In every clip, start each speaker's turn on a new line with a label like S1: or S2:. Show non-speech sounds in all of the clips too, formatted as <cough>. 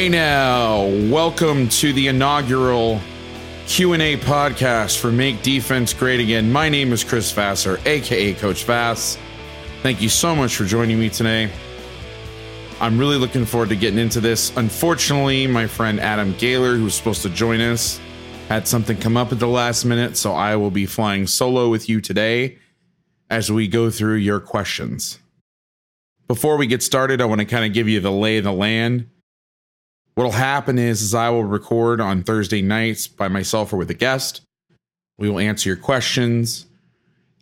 S1: Hey now, welcome to the inaugural Q&A podcast for Make Defense Great Again. My name is Chris Vassar, aka Coach Vass. Thank you so much for joining me today. I'm really looking forward to getting into this. Unfortunately, my friend Adam Gaylor, who was supposed to join us, had something come up at the last minute, so I will be flying solo with you today as we go through your questions. Before we get started, I want to kind of give you the lay of the land. What'll happen is, is I will record on Thursday nights by myself or with a guest. We will answer your questions,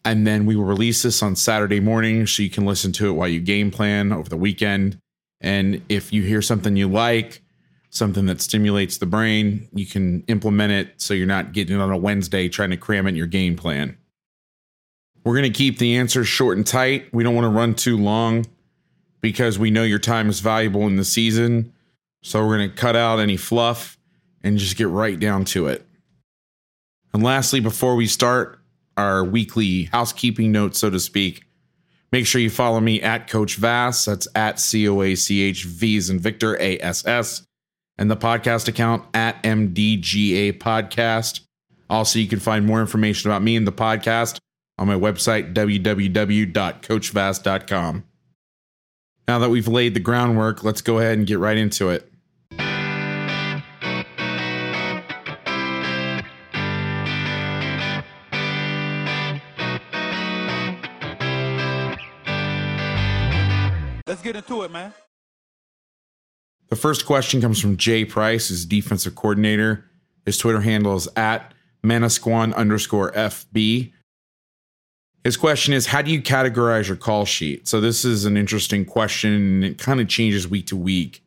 S1: and then we will release this on Saturday morning so you can listen to it while you game plan over the weekend. And if you hear something you like, something that stimulates the brain, you can implement it so you're not getting it on a Wednesday trying to cram it in your game plan. We're going to keep the answers short and tight. We don't want to run too long because we know your time is valuable in the season. So we're going to cut out any fluff and just get right down to it. And lastly, before we start our weekly housekeeping note, so to speak, Make sure you follow me at Coach Vass. That's at C O A C H V's and Victor A S S. And the podcast account at MDGA Podcast. Also, you can find more information about me and the podcast on my website, www.coachvass.com. Now that we've laid the groundwork, let's go ahead and get right into it.
S2: Let's get into it, man.
S1: The first question comes from Jay Price, his defensive coordinator. His Twitter handle is at Manasquan underscore FB. His question is How do you categorize your call sheet? So, this is an interesting question and it kind of changes week to week.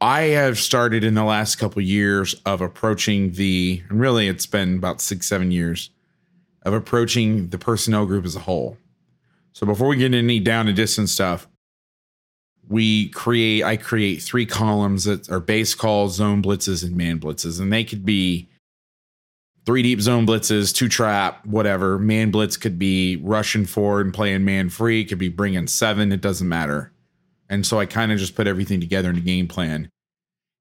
S1: I have started in the last couple of years of approaching the, and really it's been about six, seven years of approaching the personnel group as a whole. So before we get into any down and distance stuff, we create I create three columns that are base calls, zone blitzes, and man blitzes, and they could be three deep zone blitzes, two trap, whatever. Man blitz could be rushing forward and playing man free. Could be bringing seven. It doesn't matter. And so I kind of just put everything together in a game plan.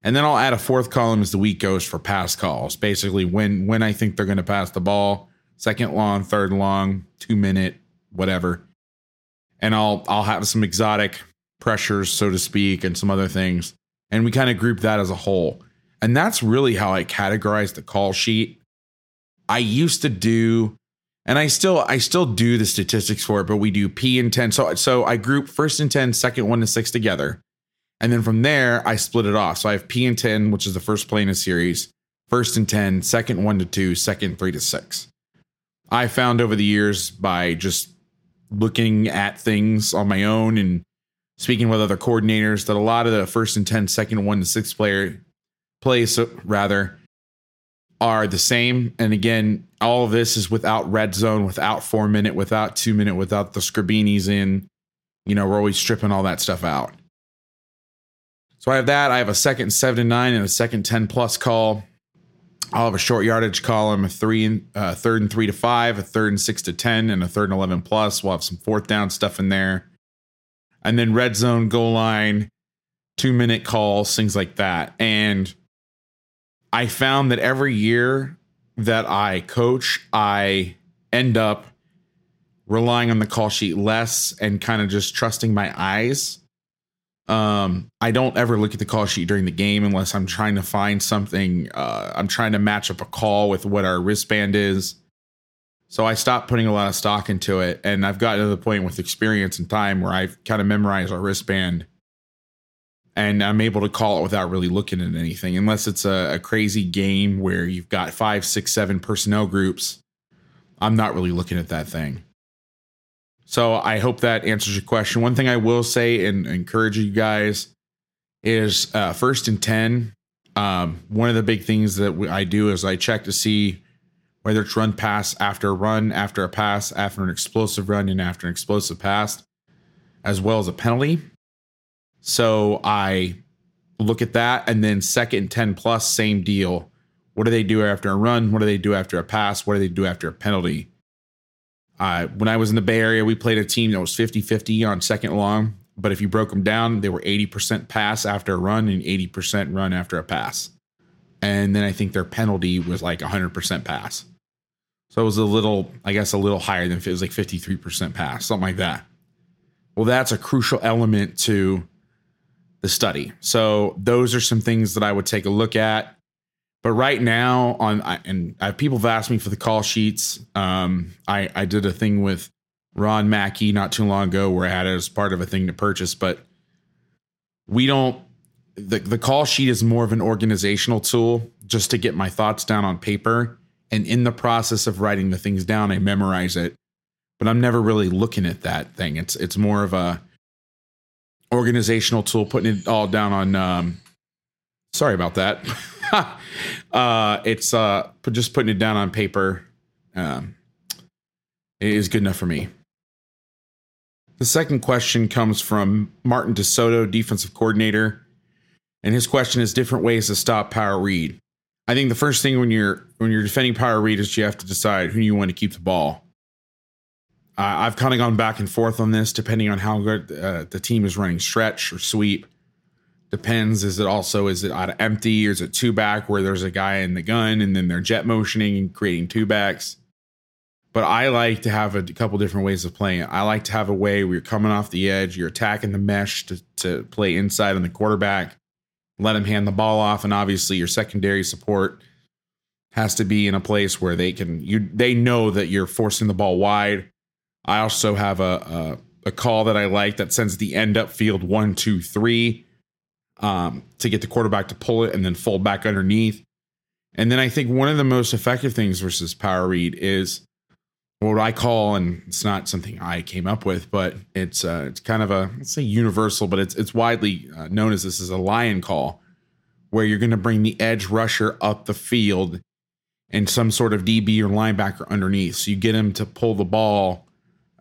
S1: And then I'll add a fourth column as the week goes for pass calls. Basically, when when I think they're going to pass the ball, second long, third long, two minute, whatever and I'll I'll have some exotic pressures, so to speak, and some other things. And we kind of group that as a whole. And that's really how I categorize the call sheet. I used to do, and I still I still do the statistics for it, but we do P and 10. So so I group first and 10, second one to six together. And then from there, I split it off. So I have P and 10, which is the first play in a series, first and 10, second one to two, second three to six. I found over the years by just looking at things on my own and speaking with other coordinators that a lot of the first and 10, second one to six player plays, rather, are the same. And again, all of this is without red zone, without four minute, without two minute, without the Scribinis in. You know, we're always stripping all that stuff out. So I have that. I have a second seven to nine and a second 10 plus call. I'll have a short yardage column, a three and uh, third and three to five, a third and six to ten, and a third and eleven plus. We'll have some fourth down stuff in there, and then red zone, goal line, two minute calls, things like that. And I found that every year that I coach, I end up relying on the call sheet less and kind of just trusting my eyes um, I don't ever look at the call sheet during the game unless I'm trying to find something. Uh, I'm trying to match up a call with what our wristband is. So I stopped putting a lot of stock into it. And I've gotten to the point with experience and time where I've kind of memorized our wristband and I'm able to call it without really looking at anything, unless it's a, a crazy game where you've got five, six, seven personnel groups. I'm not really looking at that thing. So I hope that answers your question. One thing I will say and encourage you guys is uh, first and 10. Um, one of the big things that I do is I check to see whether it's run pass after a run, after a pass, after an explosive run, and after an explosive pass, as well as a penalty. So I look at that. And then second 10 plus, same deal. What do they do after a run? What do they do after a pass? What do they do after a penalty? Uh, when I was in the Bay Area, we played a team that was 50 50 on second long but if you broke them down, they were 80% pass after a run and 80% run after a pass. And then I think their penalty was like 100% pass. So it was a little, I guess, a little higher than if it was like 53% pass, something like that. Well, that's a crucial element to the study. So those are some things that I would take a look at. But right now, on and I, people have asked me for the call sheets. Um, I I did a thing with Ron Mackey not too long ago where I had it as part of a thing to purchase, but we don't. The the call sheet is more of an organizational tool just to get my thoughts down on paper. And in the process of writing the things down, I memorize it. But I'm never really looking at that thing. It's it's more of a organizational tool, putting it all down on. Um, sorry about that. <laughs> uh, it's uh, just putting it down on paper. Um, is good enough for me. The second question comes from Martin DeSoto, defensive coordinator, and his question is different ways to stop Power Read. I think the first thing when you're when you're defending Power Read is you have to decide who you want to keep the ball. I've kind of gone back and forth on this depending on how good uh, the team is running stretch or sweep. Depends. Is it also is it out of empty or is it two back where there's a guy in the gun and then they're jet motioning and creating two backs? But I like to have a couple different ways of playing. I like to have a way where you're coming off the edge, you're attacking the mesh to, to play inside on the quarterback, let him hand the ball off, and obviously your secondary support has to be in a place where they can you they know that you're forcing the ball wide I also have a, a, a call that I like that sends the end up field one, two, three um, to get the quarterback to pull it and then fold back underneath. And then I think one of the most effective things versus power read is what I call, and it's not something I came up with, but it's uh, it's kind of a let's say universal, but it's it's widely uh, known as this is a lion call, where you're going to bring the edge rusher up the field and some sort of DB or linebacker underneath. So you get him to pull the ball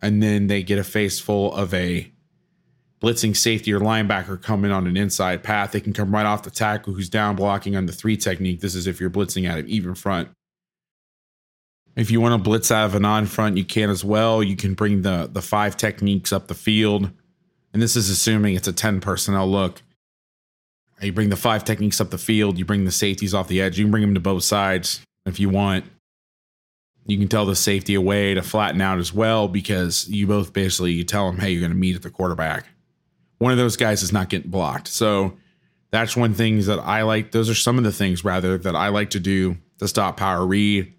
S1: and then they get a face full of a blitzing safety or linebacker coming on an inside path. They can come right off the tackle who's down blocking on the three technique. This is if you're blitzing out of even front. If you want to blitz out of an on front, you can as well. You can bring the the five techniques up the field. And this is assuming it's a 10 personnel look. You bring the five techniques up the field, you bring the safeties off the edge, you can bring them to both sides if you want you can tell the safety away to flatten out as well because you both basically you tell them, hey, you're going to meet at the quarterback. One of those guys is not getting blocked. So that's one things that I like. Those are some of the things rather that I like to do to stop power read.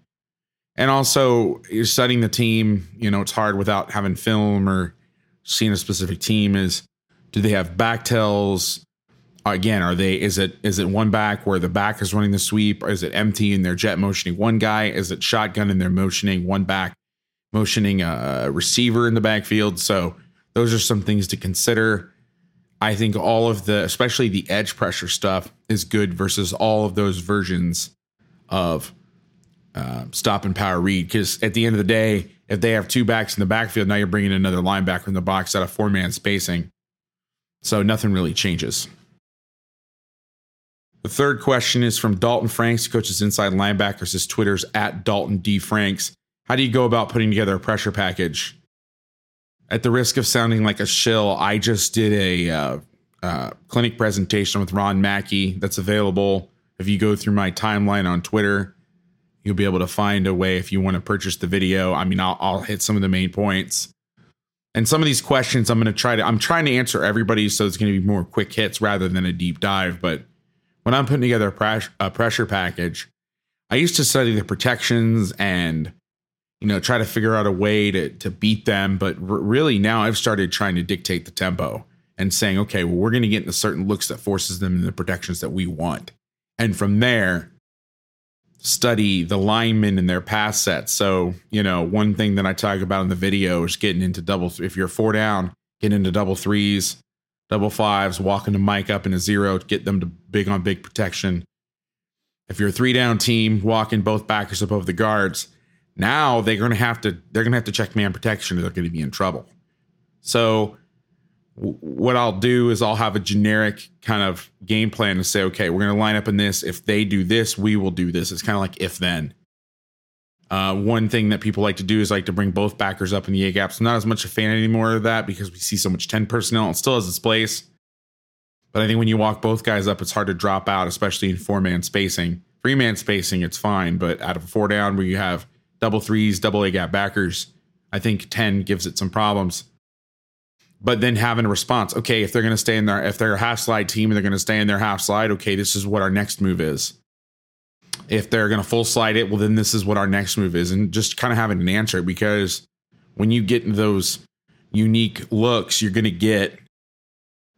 S1: And also you're studying the team, you know, it's hard without having film or seeing a specific team is do they have back tells? Again, are they is it is it one back where the back is running the sweep? Is it empty and they're jet motioning one guy? Is it shotgun and they're motioning one back, motioning a receiver in the backfield? So those are some things to consider. I think all of the, especially the edge pressure stuff, is good versus all of those versions of uh, stop and power read. Because at the end of the day, if they have two backs in the backfield, now you're bringing another linebacker in the box at a four man spacing. So nothing really changes. The third question is from Dalton Franks, who coaches inside linebackers. His Twitter's at Dalton D. Franks. How do you go about putting together a pressure package? At the risk of sounding like a shill, I just did a uh, uh, clinic presentation with Ron Mackey that's available. If you go through my timeline on Twitter, you'll be able to find a way if you want to purchase the video. I mean, I'll, I'll hit some of the main points. And some of these questions, I'm going to try to, I'm trying to answer everybody. So it's going to be more quick hits rather than a deep dive. But when I'm putting together a, a pressure package, I used to study the protections and you know try to figure out a way to to beat them. But r- really now I've started trying to dictate the tempo and saying, okay, well we're going to get into certain looks that forces them in the protections that we want, and from there study the linemen and their pass sets. So you know one thing that I talk about in the video is getting into double. If you're four down, get into double threes double fives, walking the mic up in a zero to get them to big on big protection. If you're a three down team, walking both backers above the guards, now they're going to have to they're going to have to check man protection or they're going to be in trouble. So what I'll do is I'll have a generic kind of game plan to say, okay, we're going to line up in this. If they do this, we will do this. It's kind of like if then. Uh, one thing that people like to do is like to bring both backers up in the A gaps. I'm not as much a fan anymore of that because we see so much 10 personnel. It still has its place. But I think when you walk both guys up, it's hard to drop out, especially in four man spacing. Three man spacing, it's fine. But out of a four down where you have double threes, double A gap backers, I think 10 gives it some problems. But then having a response, okay, if they're going to stay in their, if they're a half slide team and they're going to stay in their half slide, okay, this is what our next move is. If they're going to full slide it, well, then this is what our next move is. And just kind of having an answer because when you get those unique looks, you're going to get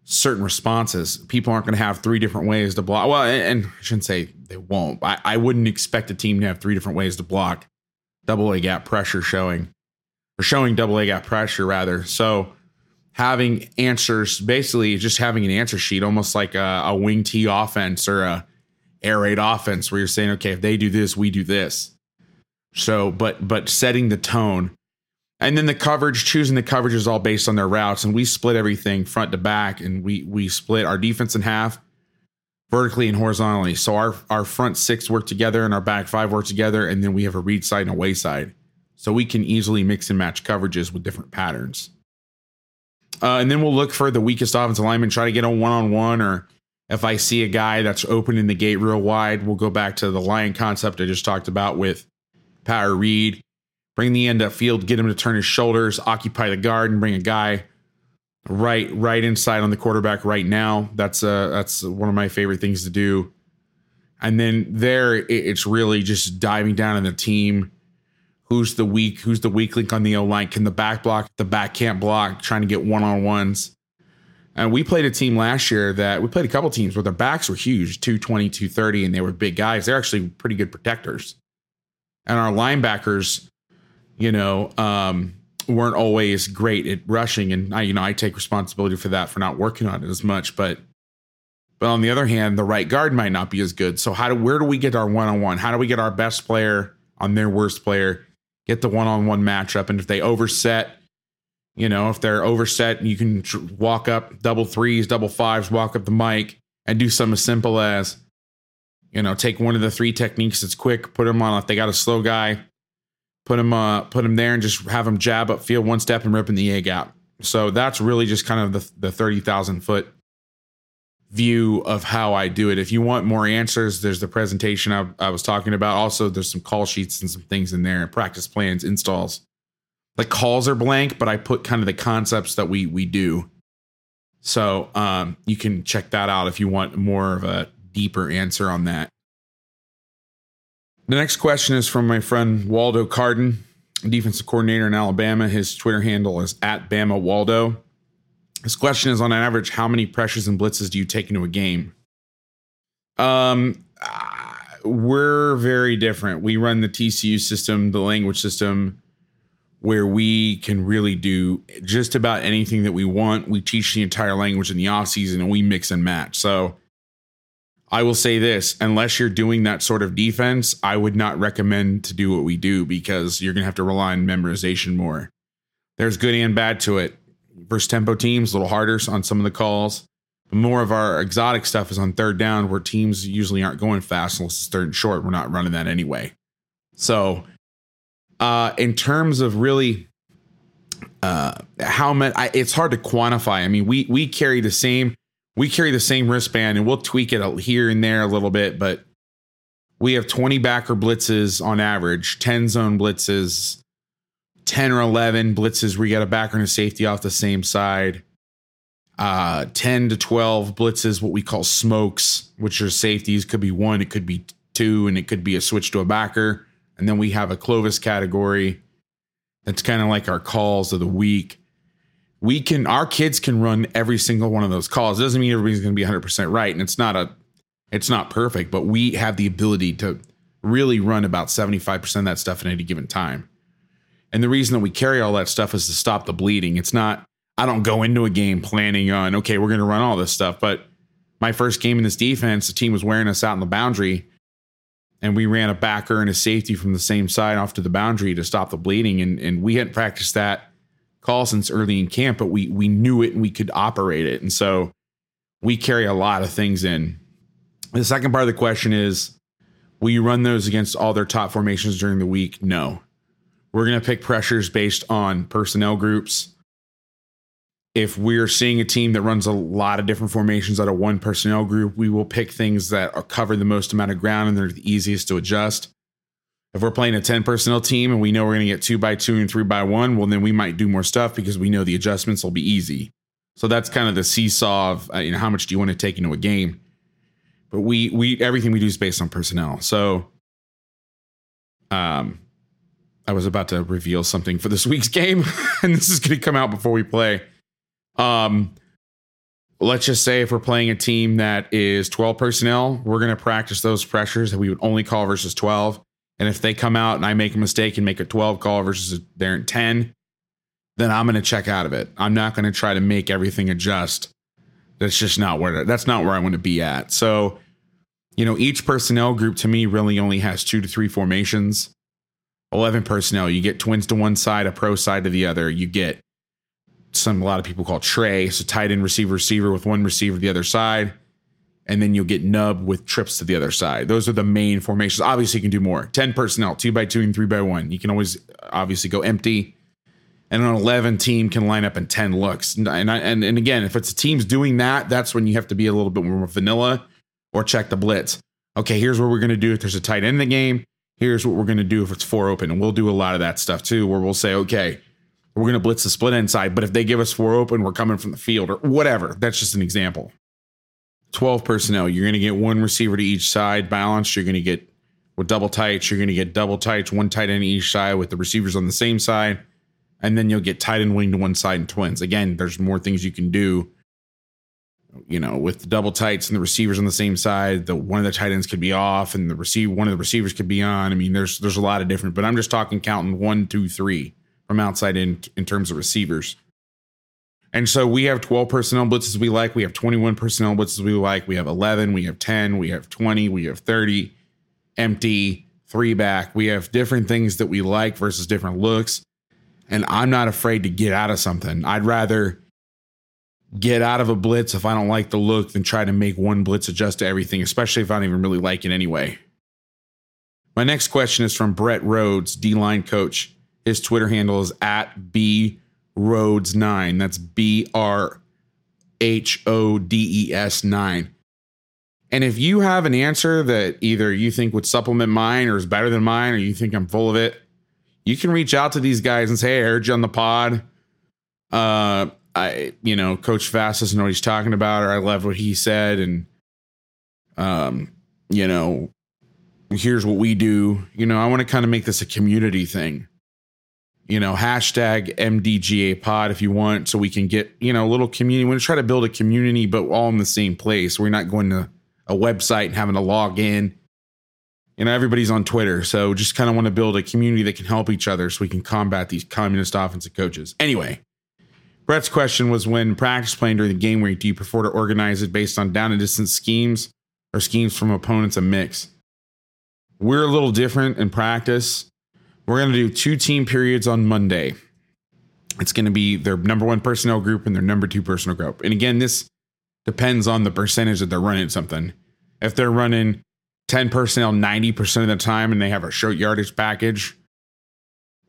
S1: certain responses. People aren't going to have three different ways to block. Well, and I shouldn't say they won't. I, I wouldn't expect a team to have three different ways to block double A gap pressure showing or showing double A gap pressure rather. So having answers, basically just having an answer sheet, almost like a, a wing T offense or a air raid offense, where you're saying, okay, if they do this, we do this. So, but but setting the tone, and then the coverage, choosing the coverage is all based on their routes, and we split everything front to back, and we we split our defense in half, vertically and horizontally. So our our front six work together, and our back five work together, and then we have a read side and away side, so we can easily mix and match coverages with different patterns. Uh, and then we'll look for the weakest offensive lineman, try to get a one on one, or if I see a guy that's opening the gate real wide, we'll go back to the lion concept I just talked about with power read, bring the end up field, get him to turn his shoulders, occupy the guard, and bring a guy right right inside on the quarterback right now. That's uh that's one of my favorite things to do. And then there, it's really just diving down in the team who's the weak who's the weak link on the O line. Can the back block? The back can't block. Trying to get one on ones. And we played a team last year that we played a couple teams where their backs were huge 220, 230, and they were big guys. They're actually pretty good protectors. And our linebackers, you know, um, weren't always great at rushing. And I, you know, I take responsibility for that for not working on it as much. But but on the other hand, the right guard might not be as good. So how do where do we get our one on one? How do we get our best player on their worst player? get the one on one matchup. And if they overset, you know, if they're overset, you can walk up double threes, double fives, walk up the mic and do something as simple as, you know, take one of the three techniques that's quick, put them on. If they got a slow guy, put him, uh, put him there and just have him jab up field one step and rip in the egg out. So that's really just kind of the, the 30,000 foot view of how I do it. If you want more answers, there's the presentation I, I, was talking about. Also, there's some call sheets and some things in there, and practice plans, installs. The calls are blank, but I put kind of the concepts that we we do. So um, you can check that out if you want more of a deeper answer on that. The next question is from my friend Waldo Carden, defensive coordinator in Alabama. His Twitter handle is at Bama Waldo. His question is on average, how many pressures and blitzes do you take into a game? Um, we're very different. We run the TCU system, the language system, where we can really do just about anything that we want. We teach the entire language in the off season and we mix and match. So I will say this unless you're doing that sort of defense, I would not recommend to do what we do because you're going to have to rely on memorization more. There's good and bad to it versus tempo teams, a little harder on some of the calls. More of our exotic stuff is on third down, where teams usually aren't going fast unless it's third and short. We're not running that anyway. So, uh, in terms of really uh, how I, it's hard to quantify. I mean, we we carry the same we carry the same wristband, and we'll tweak it here and there a little bit, but we have 20 backer blitzes on average, 10 zone blitzes, 10 or 11 blitzes where you got a backer and a safety off the same side. Uh, 10 to 12 blitzes, what we call smokes, which are safeties. Could be one, it could be two, and it could be a switch to a backer. And then we have a Clovis category that's kind of like our calls of the week. We can, our kids can run every single one of those calls. It doesn't mean everybody's going to be 100% right. And it's not a, it's not perfect, but we have the ability to really run about 75% of that stuff at any given time. And the reason that we carry all that stuff is to stop the bleeding. It's not, I don't go into a game planning on, okay, we're going to run all this stuff. But my first game in this defense, the team was wearing us out in the boundary. And we ran a backer and a safety from the same side off to the boundary to stop the bleeding. And, and we hadn't practiced that call since early in camp, but we we knew it and we could operate it. And so we carry a lot of things in. The second part of the question is Will you run those against all their top formations during the week? No. We're going to pick pressures based on personnel groups. If we're seeing a team that runs a lot of different formations out of one personnel group, we will pick things that are cover the most amount of ground and they're the easiest to adjust. If we're playing a 10 personnel team and we know we're going to get two by two and three by one, well, then we might do more stuff because we know the adjustments will be easy. So that's kind of the seesaw of uh, you know how much do you want to take into a game. But we we everything we do is based on personnel. So um I was about to reveal something for this <laughs> week's game and this is going to come out before we play. Um let's just say if we're playing a team that is 12 personnel, we're going to practice those pressures that we would only call versus 12. And if they come out and I make a mistake and make a 12 call versus they're in 10, then I'm going to check out of it. I'm not going to try to make everything adjust. That's just not where that's not where I want to be at. So, you know, each personnel group to me really only has two to three formations. 11 personnel, you get twins to one side, a pro side to the other. You get some a lot of people call tray, so tight end receiver receiver with one receiver the other side and then you'll get nub with trips to the other side. Those are the main formations. Obviously, you can do more. 10 personnel, two by two and three by one. You can always obviously go empty. And an 11 team can line up in 10 looks. And, and, and, and again, if it's a team's doing that, that's when you have to be a little bit more vanilla or check the blitz. Okay, here's what we're going to do if there's a tight end in the game. Here's what we're going to do if it's four open. And we'll do a lot of that stuff too, where we'll say, okay, we're going to blitz the split inside. But if they give us four open, we're coming from the field or whatever. That's just an example. 12 personnel. You're going to get one receiver to each side balanced. You're going to get with double tights, you're going to get double tights, one tight end each side with the receivers on the same side. And then you'll get tight end wing to one side and twins. Again, there's more things you can do. You know, with the double tights and the receivers on the same side, the one of the tight ends could be off and the receive one of the receivers could be on. I mean, there's there's a lot of different, but I'm just talking counting one, two, three from outside in in terms of receivers. And so we have 12 personnel blitzes we like. We have 21 personnel blitzes we like. We have 11. We have 10. We have 20. We have 30. Empty, three back. We have different things that we like versus different looks. And I'm not afraid to get out of something. I'd rather get out of a blitz if I don't like the look than try to make one blitz adjust to everything, especially if I don't even really like it anyway. My next question is from Brett Rhodes, D line coach. His Twitter handle is at B Rhodes 9. That's B R H O D E S 9. And if you have an answer that either you think would supplement mine or is better than mine, or you think I'm full of it, you can reach out to these guys and say, Hey, I heard you on the pod. Uh, I, you know, Coach Vass doesn't know what he's talking about, or I love what he said. And, um, you know, here's what we do. You know, I want to kind of make this a community thing you know, hashtag MDGA pod if you want, so we can get, you know, a little community. We're going to try to build a community, but all in the same place. We're not going to a website and having to log in. You know, everybody's on Twitter. So just kind of want to build a community that can help each other so we can combat these communist offensive coaches. Anyway, Brett's question was when practice playing during the game week, do you prefer to organize it based on down and distance schemes or schemes from opponents a mix? We're a little different in practice we're going to do two team periods on Monday. It's going to be their number one personnel group and their number two personnel group. And again, this depends on the percentage that they're running something. If they're running 10 personnel 90% of the time and they have a short yardage package,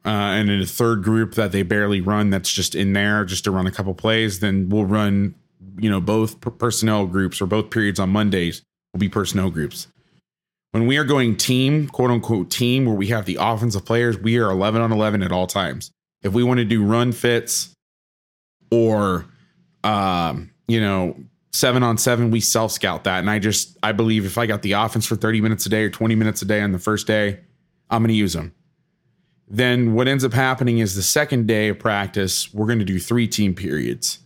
S1: uh, and in a third group that they barely run that's just in there just to run a couple plays, then we'll run, you know, both personnel groups or both periods on Mondays will be personnel groups. When we are going team, quote unquote team, where we have the offensive players, we are 11 on 11 at all times. If we want to do run fits or, um, you know, seven on seven, we self scout that. And I just, I believe if I got the offense for 30 minutes a day or 20 minutes a day on the first day, I'm going to use them. Then what ends up happening is the second day of practice, we're going to do three team periods.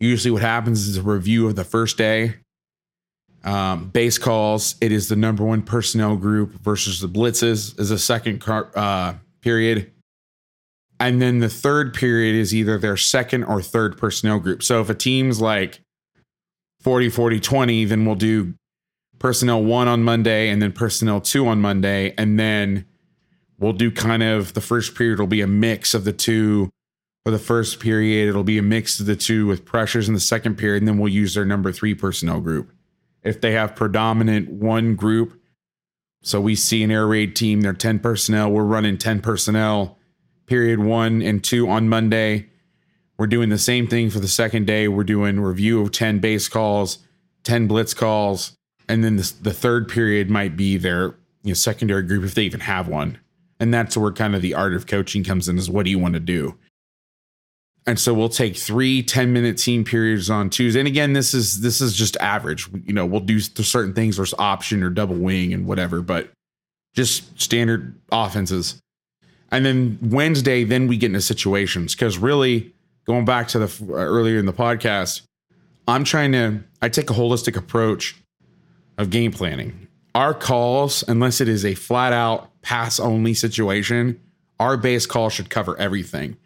S1: Usually, what happens is a review of the first day um, base calls, it is the number one personnel group versus the blitzes is a second car, uh, period. And then the third period is either their second or third personnel group. So if a team's like 40, 40, 20, then we'll do personnel one on Monday and then personnel two on Monday. And then we'll do kind of the first period will be a mix of the two. For the first period, it'll be a mix of the two with pressures in the second period. And then we'll use their number three personnel group if they have predominant one group So we see an air raid team, they're 10 personnel. We're running 10 personnel, period one and two on Monday. We're doing the same thing for the second day. We're doing review of 10 base calls, 10 blitz calls, and then the, the third period might be their you know, secondary group if they even have one. And that's where kind of the art of coaching comes in is what do you want to do? And so we'll take three 10 minute team periods on Tuesday. And again, this is this is just average. You know, we'll do certain things, there's option or double wing and whatever, but just standard offenses. And then Wednesday, then we get into situations because really going back to the uh, earlier in the podcast, I'm trying to I take a holistic approach of game planning. Our calls, unless it is a flat out pass only situation, our base call should cover everything.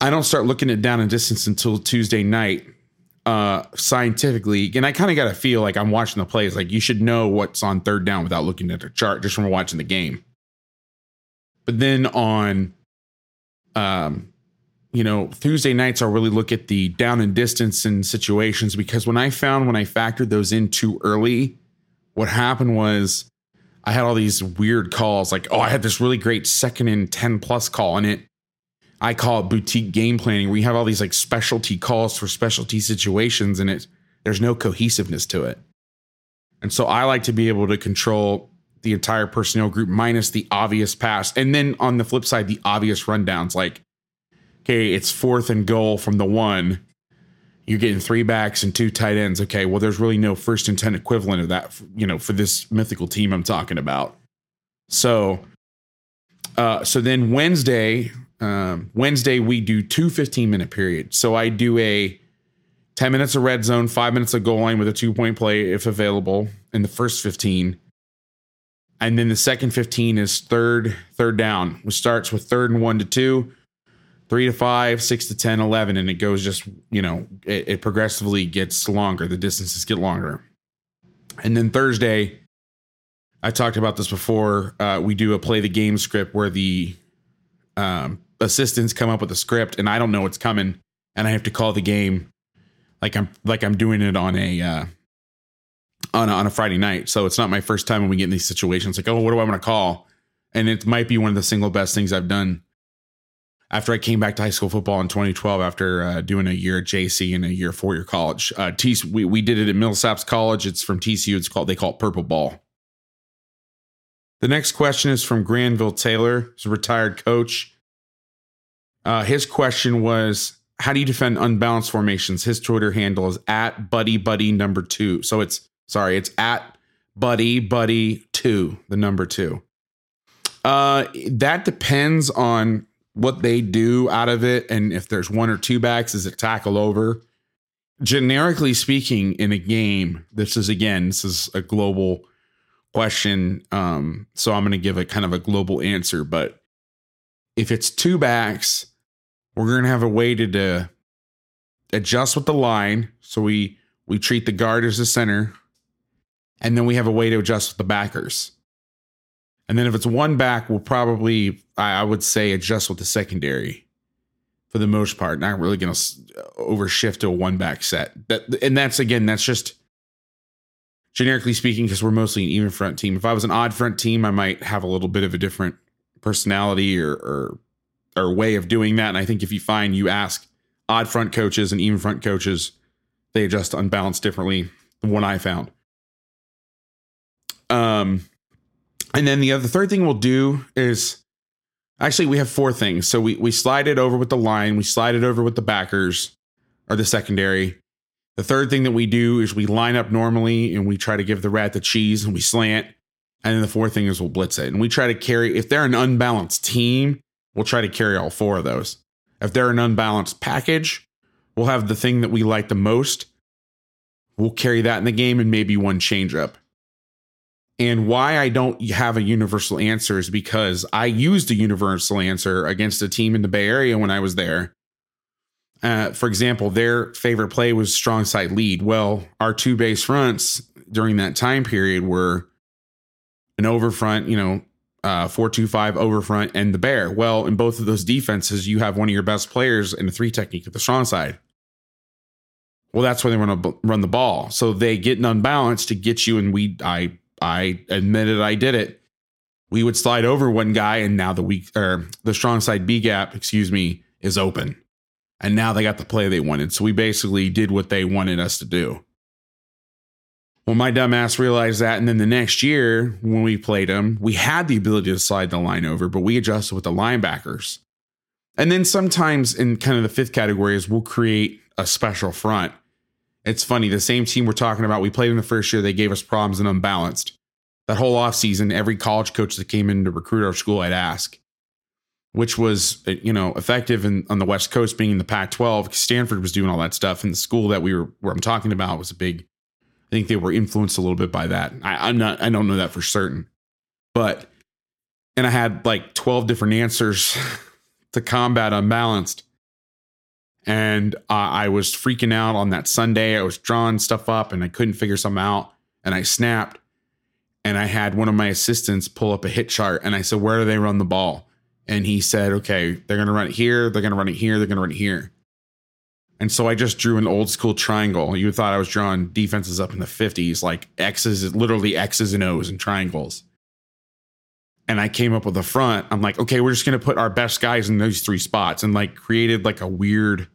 S1: I don't start looking at down and distance until Tuesday night. Uh, scientifically, and I kind of got to feel like I'm watching the plays. Like you should know what's on third down without looking at the chart just from watching the game. But then on, um, you know, Tuesday nights, I'll really look at the down and distance and situations because when I found when I factored those in too early, what happened was I had all these weird calls. Like, oh, I had this really great second and 10 plus call and it I call it boutique game planning, where you have all these like specialty calls for specialty situations, and it there's no cohesiveness to it. And so I like to be able to control the entire personnel group minus the obvious pass. And then on the flip side, the obvious rundowns like, okay, it's fourth and goal from the one. You're getting three backs and two tight ends. Okay, well, there's really no first and 10 equivalent of that, you know, for this mythical team I'm talking about. So, uh, so then Wednesday, um, Wednesday, we do two 15 minute periods. So I do a 10 minutes of red zone, five minutes of goal line with a two point play if available in the first 15. And then the second 15 is third, third down, which starts with third and one to two, three to five, six to 10, 11. And it goes just, you know, it, it progressively gets longer. The distances get longer. And then Thursday, I talked about this before. Uh, we do a play the game script where the um, assistants come up with a script and I don't know what's coming and I have to call the game like I'm like I'm doing it on a uh, on a, on a Friday night. So it's not my first time when we get in these situations. Like, oh, what do I want to call? And it might be one of the single best things I've done after I came back to high school football in 2012 after uh, doing a year at JC and a year four year college. Uh, T- we we did it at Millsaps College. It's from TCU. It's called they call it Purple Ball. The next question is from Granville Taylor. He's a retired coach. Uh, his question was, how do you defend unbalanced formations? His Twitter handle is at buddy buddy number two. So it's sorry, it's at buddy buddy two, the number two. Uh, that depends on what they do out of it, and if there's one or two backs, is it tackle over? Generically speaking, in a game, this is again, this is a global question. Um, so I'm going to give a kind of a global answer, but if it's two backs we're going to have a way to, to adjust with the line. So we we treat the guard as the center, and then we have a way to adjust with the backers. And then if it's one back, we'll probably I, I would say adjust with the secondary for the most part. Not really going to overshift to a one back set. That and that's again that's just generically speaking because we're mostly an even front team. If I was an odd front team, I might have a little bit of a different personality or, or or way of doing that. And I think if you find you ask odd front coaches and even front coaches, they adjust unbalanced differently than what I found. Um, and then the other third thing we'll do is actually we have four things. So we we slide it over with the line, we slide it over with the backers or the secondary. The third thing that we do is we line up normally and we try to give the rat the cheese and we slant. And then the fourth thing is we'll blitz it. And we try to carry if they're an unbalanced team, We'll try to carry all four of those. If they're an unbalanced package, we'll have the thing that we like the most. We'll carry that in the game and maybe one change up. And why I don't have a universal answer is because I used a universal answer against a team in the Bay Area when I was there. Uh, for example, their favorite play was strong side lead. Well, our two base fronts during that time period were an over front, you know, uh, 425 over front and the bear. Well, in both of those defenses, you have one of your best players in the three technique at the strong side. Well, that's when they want to run the ball. So they get an unbalanced to get you. And we, I, I admitted I did it. We would slide over one guy, and now the weak or the strong side B gap, excuse me, is open. And now they got the play they wanted. So we basically did what they wanted us to do. Well, my dumbass realized that. And then the next year, when we played them, we had the ability to slide the line over, but we adjusted with the linebackers. And then sometimes in kind of the fifth category is we'll create a special front. It's funny, the same team we're talking about, we played in the first year, they gave us problems and unbalanced. That whole offseason, every college coach that came in to recruit our school, I'd ask, which was uh, you know effective in, on the West Coast, being in the Pac-12. Stanford was doing all that stuff, and the school that we were where I'm talking about was a big. I think they were influenced a little bit by that. I, I'm not. I don't know that for certain, but and I had like 12 different answers <laughs> to combat unbalanced. And I was freaking out on that Sunday. I was drawing stuff up and I couldn't figure something out. And I snapped. And I had one of my assistants pull up a hit chart. And I said, Where do they run the ball? And he said, Okay, they're going to run it here. They're going to run it here. They're going to run it here. And so I just drew an old school triangle. You thought I was drawing defenses up in the 50s, like X's, literally X's and O's and triangles and I came up with a front. I'm like, okay, we're just gonna put our best guys in those three spots, and like created like a weird.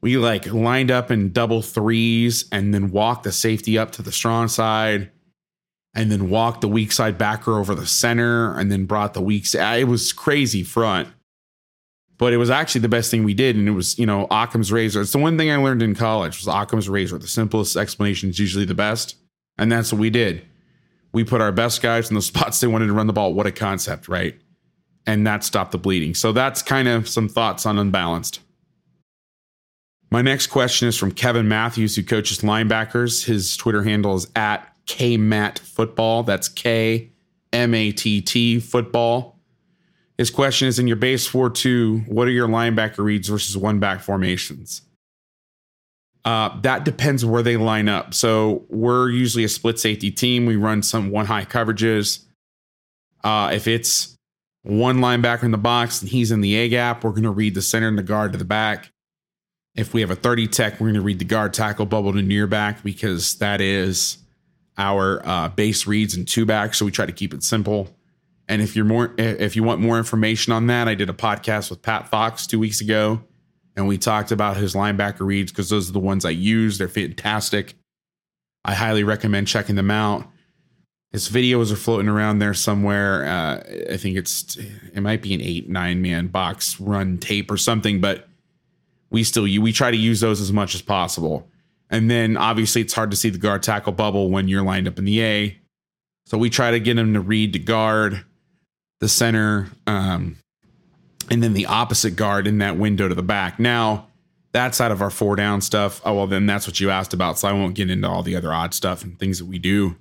S1: We like lined up in double threes, and then walked the safety up to the strong side, and then walked the weak side backer over the center, and then brought the weak side. It was crazy front, but it was actually the best thing we did, and it was you know Occam's razor. It's the one thing I learned in college was Occam's razor. The simplest explanation is usually the best, and that's what we did we put our best guys in the <laughs> spots they wanted to run the ball. What a concept, right? And that stopped the bleeding. So that's kind of some thoughts on unbalanced. My next question is from Kevin Matthews, who coaches linebackers. His Twitter handle is at KMatt That's K M A T T football. His question is in your base 4 2, what are your linebacker reads versus one back formations? Uh, that depends where they line up. So we're usually a split safety team. We run some one high coverages. Uh, if it's one linebacker in the box and he's in the A gap, we're going to read the center and the guard to the back. If we have a 30 tech, we're going to read the guard tackle bubble to near back because that is our uh, base reads and two back. So we try to keep it simple. And if you're more, if you want more information on that, I did a podcast with Pat Fox two weeks ago and we talked about his linebacker reads because those are the ones I use. They're fantastic. I highly recommend checking them out. His videos are floating around there somewhere. Uh, I think it's it might be an eight nine man box run tape or something, but we still we try to use those as much as possible. And then obviously it's hard to see the guard tackle bubble when you're lined up in the A, so we try to get him to read to guard the center, um, and then the opposite guard in that window to the back. Now, that's out of our four down stuff. Oh, well, then that's what you asked about. So I won't get into all the other odd stuff and things that we do.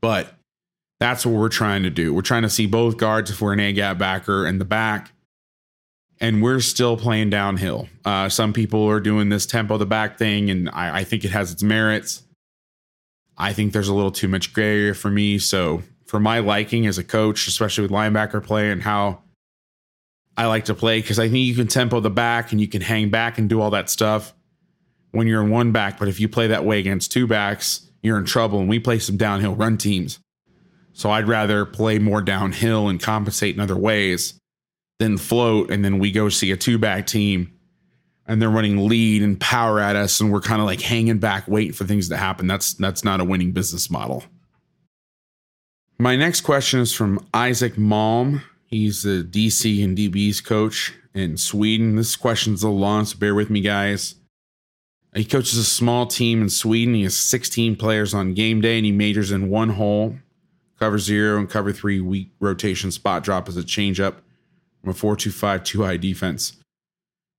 S1: But that's what we're trying to do. We're trying to see both guards if we're an A gap backer in the back. And we're still playing downhill. Uh, some people are doing this tempo the back thing, and I, I think it has its merits. I think there's a little too much gray area for me. So, for my liking as a coach, especially with linebacker play and how I like to play because I think you can tempo the back and you can hang back and do all that stuff when you're in one back. But if you play that way against two backs, you're in trouble. And we play some downhill run teams. So I'd rather play more downhill and compensate in other ways than float. And then we go see a two back team and they're running lead and power at us. And we're kind of like hanging back, waiting for things to happen. That's, that's not a winning business model. My next question is from Isaac Malm. He's the DC and DB's coach in Sweden. This question's a long, so bear with me, guys. He coaches a small team in Sweden. He has 16 players on game day, and he majors in one hole, cover zero, and cover three weak rotation spot drop as a changeup from a 4 2 5 2 high defense.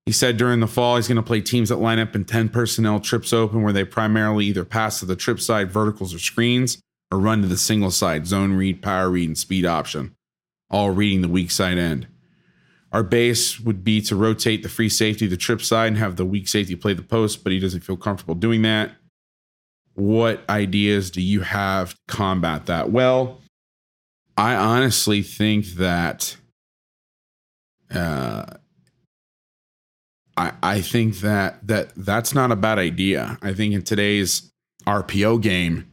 S1: He said during the fall he's going to play teams that line up in 10 personnel trips open, where they primarily either pass to the trip side verticals or screens, or run to the single side zone read, power read, and speed option all reading the weak side end. Our base would be to rotate the free safety to the trip side and have the weak safety play the post, but he doesn't feel comfortable doing that. What ideas do you have to combat that? Well, I honestly think that uh, I, I think that that that's not a bad idea. I think in today's RPO game,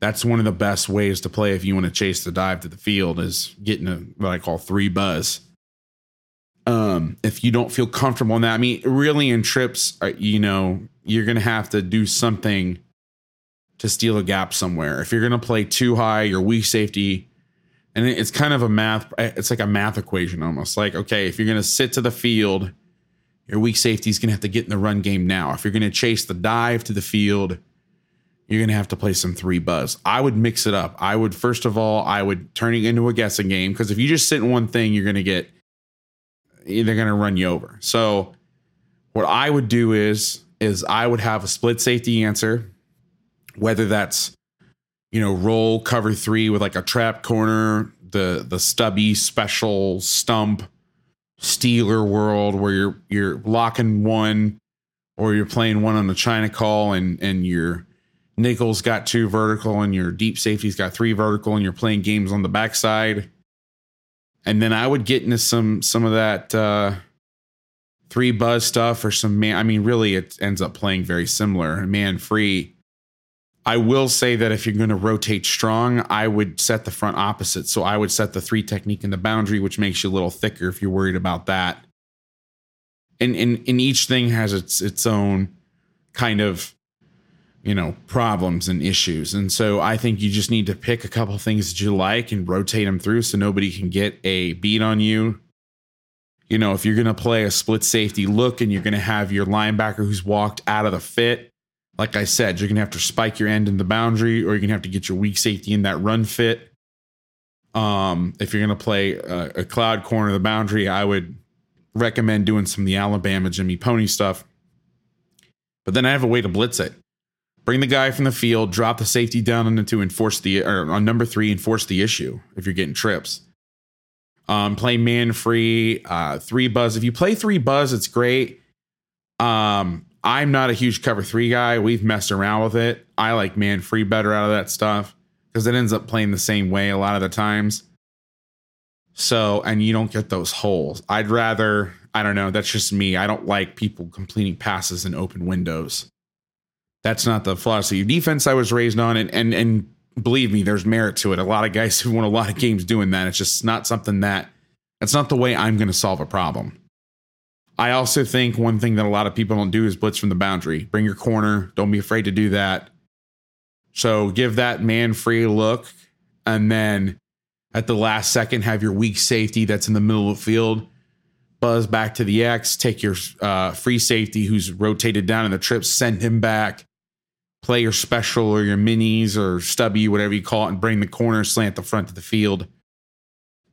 S1: That's one of the best ways to play if you want to chase the dive to the field is getting a what I call three buzz. Um, if you don't feel comfortable in that, I mean, really in trips, uh, you know, you're gonna have to do something to steal a gap somewhere. If you're gonna play too high, your weak safety, and it's kind of a math, it's like a math equation almost. Like, okay, if you're gonna sit to the field, your weak safety is gonna have to get in the run game now. If you're gonna chase the dive to the field, you're gonna have to play some three buzz. I would mix it up. I would first of all, I would turn it into a guessing game because if you just sit in one thing, you're gonna get they're gonna run you over. So what I would do is is I would have a split safety answer, whether that's you know roll cover three with like a trap corner, the the stubby special stump, Steeler world where you're you're locking one, or you're playing one on the China call and and you're Nickel's got two vertical and your deep safety's got three vertical and you're playing games on the backside. And then I would get into some some of that uh three buzz stuff or some man I mean really it ends up playing very similar, man free. I will say that if you're going to rotate strong, I would set the front opposite. So I would set the three technique in the boundary, which makes you a little thicker if you're worried about that. And and, and each thing has its its own kind of you know problems and issues. And so i think you just need to pick a couple things that you like and rotate them through so nobody can get a beat on you. You know if you're going to play a split safety look and you're going to have your linebacker who's walked out of the fit like i said you're going to have to spike your end in the boundary or you're going to have to get your weak safety in that run fit. Um if you're going to play a, a cloud corner of the boundary i would recommend doing some of the alabama jimmy pony stuff. But then i have a way to blitz it bring the guy from the field, drop the safety down on two, and force the or on number three and force the issue if you're getting trips. Um, play man free, uh, three buzz. If you play three buzz, it's great. Um, I'm not a huge cover three guy. We've messed around with it. I like man free better out of that stuff because it ends up playing the same way a lot of the times. So, and you don't get those holes. I'd rather, I don't know, that's just me. I don't like people completing passes in open windows. That's not the philosophy of defense I was raised on. And, and, and believe me, there's merit to it. A lot of guys <laughs> who won a lot of games doing that. It's just not something that, it's not the way I'm going to solve a problem. I also think one thing that a lot of people don't do is blitz from the boundary. Bring your corner. Don't be afraid to do that. So give that man free look. And then at the last second, have your weak safety that's in the middle of the field buzz back to the X, take your uh, free safety who's rotated down in the trip, send him back, play your special or your minis or stubby, whatever you call it, and bring the corner slant the front of the field.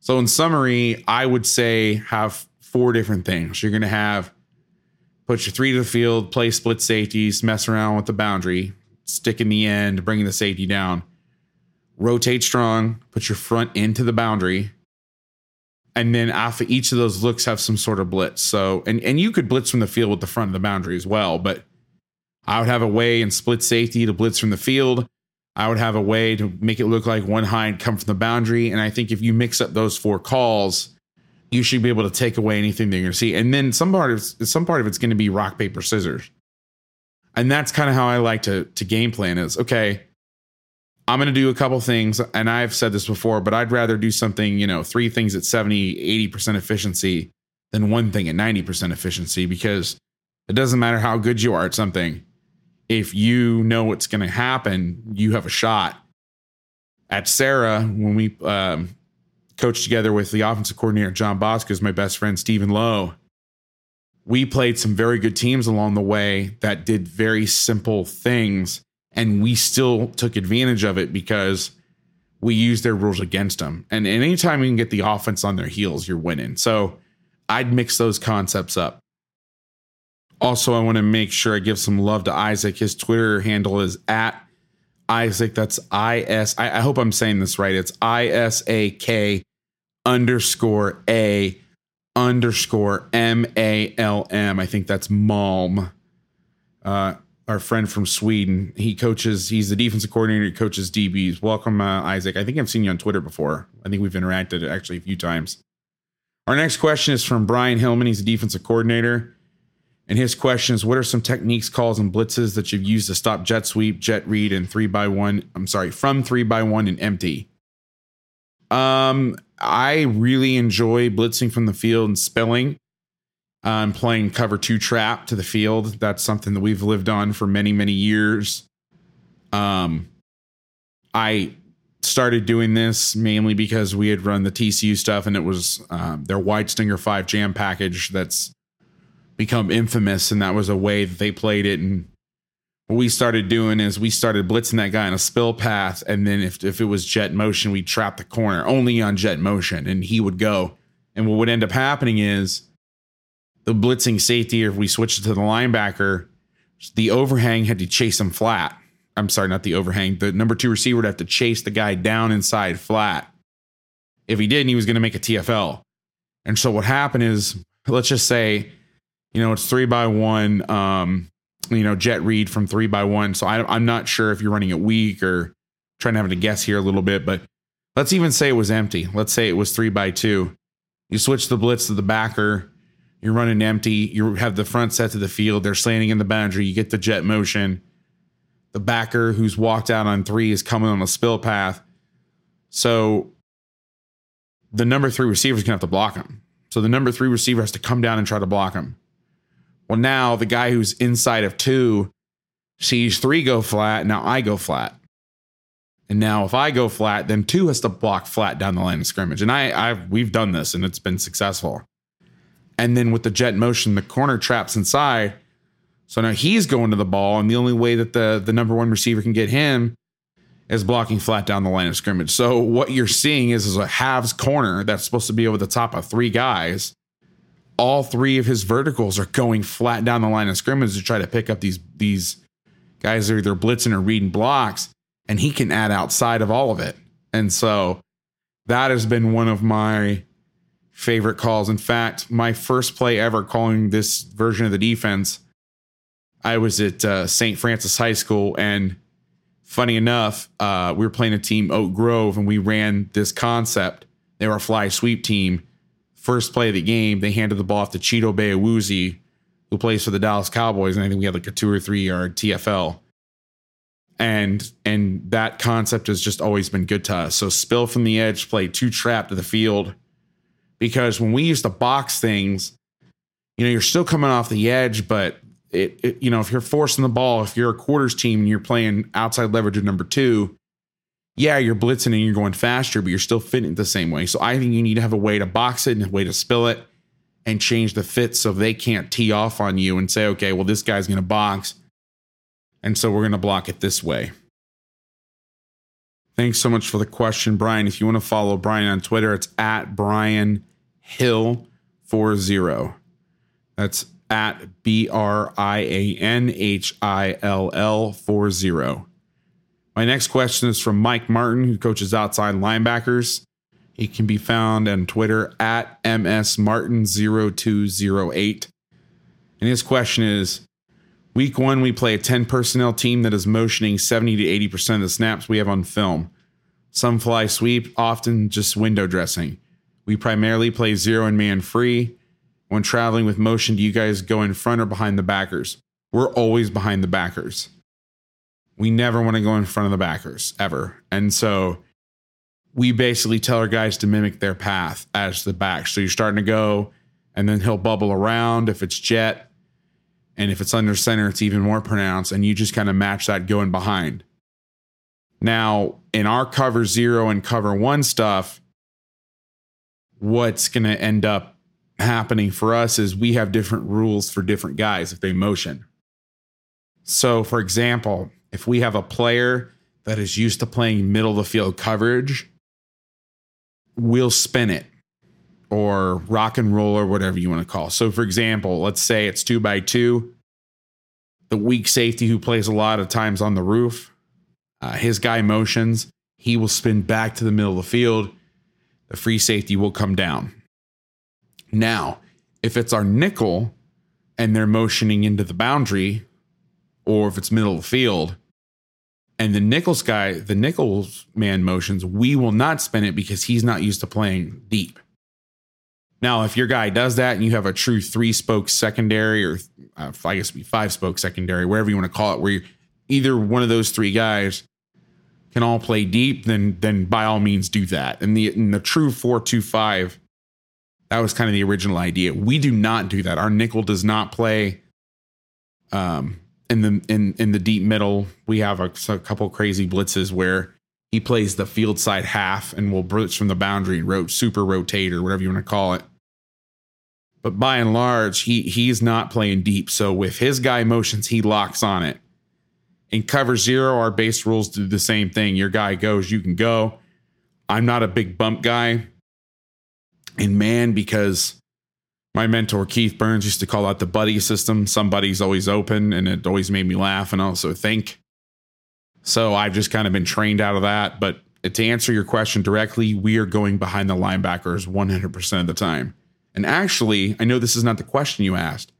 S1: So, in summary, I would say have four different things. You're going to have put your three to the field, play split safeties, mess around with the boundary, stick in the end, bringing the safety down, rotate strong, put your front into the boundary. And then after each of those looks have some sort of blitz. So, and, and you could blitz from the field with the front of the boundary as well, but I would have a way in split safety to blitz from the field. I would have a way to make it look like one high and come from the boundary. And I think if you mix up those four calls, you should be able to take away anything that you're going to see. And then some part of some part of it's going to be rock paper scissors. And that's kind of how I like to to game plan is okay. I'm going to do a couple things and I've said this before, but I'd rather do something, you know, three things at 70, 80% efficiency than one thing at 90% efficiency because it doesn't matter how good you are at something if you know what's going to happen, you have a shot. At Serra, when we um, coached together with the offensive coordinator John Bosco, is my best friend Stephen Lowe, we played some very good teams along the way that did very simple things, and we still took advantage of it because we used their rules against them. And, and anytime you can get the offense on their heels, you're winning. So I'd mix those concepts up. Also, I want to make sure I give some love to Isak. His Twitter handle is at Isak. That's I S. I, I hope I'm saying this right. It's I S A K underscore A underscore M A L M. I think that's Malm. Uh, our friend from Sweden. He coaches, he's the defensive coordinator, he coaches DBs. Welcome, uh, Isak. I think I've seen you on Twitter before. I think we've interacted actually a few times. Our next question is from Brian Hillman. He's a defensive coordinator And his question is What are some techniques, calls, and blitzes that you've used to stop jet sweep, jet read, and three by one? I'm sorry, from three by one and empty. Um, I really enjoy blitzing from the field and spilling. I'm playing cover two trap to the field. That's something that we've lived on for many, many years. Um, I started doing this mainly because we had run the TCU stuff and it was um, their Wide Stinger 5 jam package that's become infamous. And that was a way that they played it. And what we started doing is we started blitzing that guy in a spill path. And then if, if it was jet motion, we'd trap the corner only on jet motion and he would go. And what would end up happening is the blitzing safety, if we switched to the linebacker, the overhang had to chase him flat I'm sorry, not the overhang. The number two receiver would have to chase the guy down inside flat. If he didn't, he was going to make a TFL. And so what happened is, let's just say, you know, it's three by one, um, you know, jet read from three by one. So I, I'm not sure if you're running it weak or trying to have to guess here a little bit, but let's even say it was empty. Let's say it was three by two. You switch the blitz to the backer. You're running empty. You have the front set to the field. They're slanting in the boundary. You get the jet motion the backer who's walked out on three is coming on a spill path. So the number three receiver is going to have to block him. So the number three receiver has to come down and try to block him. Well, now the guy who's inside of two sees three go flat. Now I go flat. And now if I go flat, then two has to block flat down the line of scrimmage. And I, I've we've done this and it's been successful. And then with the jet motion, the corner traps inside so now he's going to the ball, and the only way that the the number one receiver can get him is blocking flat down the line of scrimmage. So what you're seeing is, is a halves corner that's supposed to be over the top of three guys. All three of his verticals are going flat down the line of scrimmage to try to pick up these these guys are either blitzing or reading blocks, and he can add outside of all of it. And so that has been one of my favorite calls. In fact, my first play ever calling this version of the defense I was at uh, St. Francis High School, and funny enough, uh, we were playing a team Oak Grove, and we ran this concept. They were a fly sweep team. First play of the game, they handed the ball off to Chidobe Awuzie, who plays for the Dallas Cowboys, and I think we had like a two or three yard TFL. And and that concept has just always been good to us. So spill from the edge, play two trap to the field, because when we used to box things, you know, you're still coming off the edge, but it, it, you know, if you're forcing the ball, if you're a quarters team and you're playing outside leverage at number two, yeah, you're blitzing and you're going faster, but you're still fitting the same way. So I think you need to have a way to box it and a way to spill it and change the fit so they can't tee off on you and say, okay, well, this guy's going to box. And so we're going to block it this way. Thanks so much for the question, Brian. If you want to follow Brian on Twitter, it's at Brian Hill 40. That's at B R I A N H I L L 40. My next question is from Mike Martin, who coaches outside linebackers. He can be found on Twitter at MSMartin0208. And his question is Week one, we play a 10 personnel team that is motioning 70 to 80% of the snaps we have on film. Some fly sweep, often just window dressing. We primarily play zero and man free when traveling with motion, do you guys go in front or behind the backers? We're always behind the backers. We never want to go in front of the backers ever. And so we basically tell our guys to mimic their path as the back. So you're starting to go, and then he'll bubble around if it's jet. And if it's under center, it's even more pronounced. And you just kind of match that going behind. Now, in our cover zero and cover one stuff, what's going to end up happening for us is we have different rules for different guys if they motion. So, for example, if we have a player that is used to playing middle of the field coverage, we'll spin it or rock and roll or whatever you want to call. It. So, for example, let's say it's two by two. The weak safety who plays a lot of times on the roof, uh, his guy motions, he will spin back to the middle of the field. The free safety will come down. Now, if it's our nickel and they're motioning into the boundary, or if it's middle of the field, and the nickels guy, the nickels man motions, we will not spin it because he's not used to playing deep. Now, if your guy does that and you have a true three spoke secondary, or uh, I guess be five spoke secondary, wherever you want to call it, where either one of those three guys can all play deep, then then by all means do that. And the in the true four two five, that was kind of the original idea. We do not do that. Our nickel does not play um in the in in the deep middle. We have a, a couple crazy blitzes where he plays the field side half and will blitz from the boundary and rot, super rotate or whatever you want to call it. But by and large, he he's not playing deep. So with his guy motions, he locks on it. In cover zero, our base rules do the same thing. Your guy goes, you can go. I'm not a big bump guy. And man, because my mentor Keith Burns used to call out the buddy system. Somebody's always open, and it always made me laugh and also think. So I've just kind of been trained out of that. But to answer your question directly, we are going behind the linebackers 100% of the time. And actually, I know this is not the question you asked,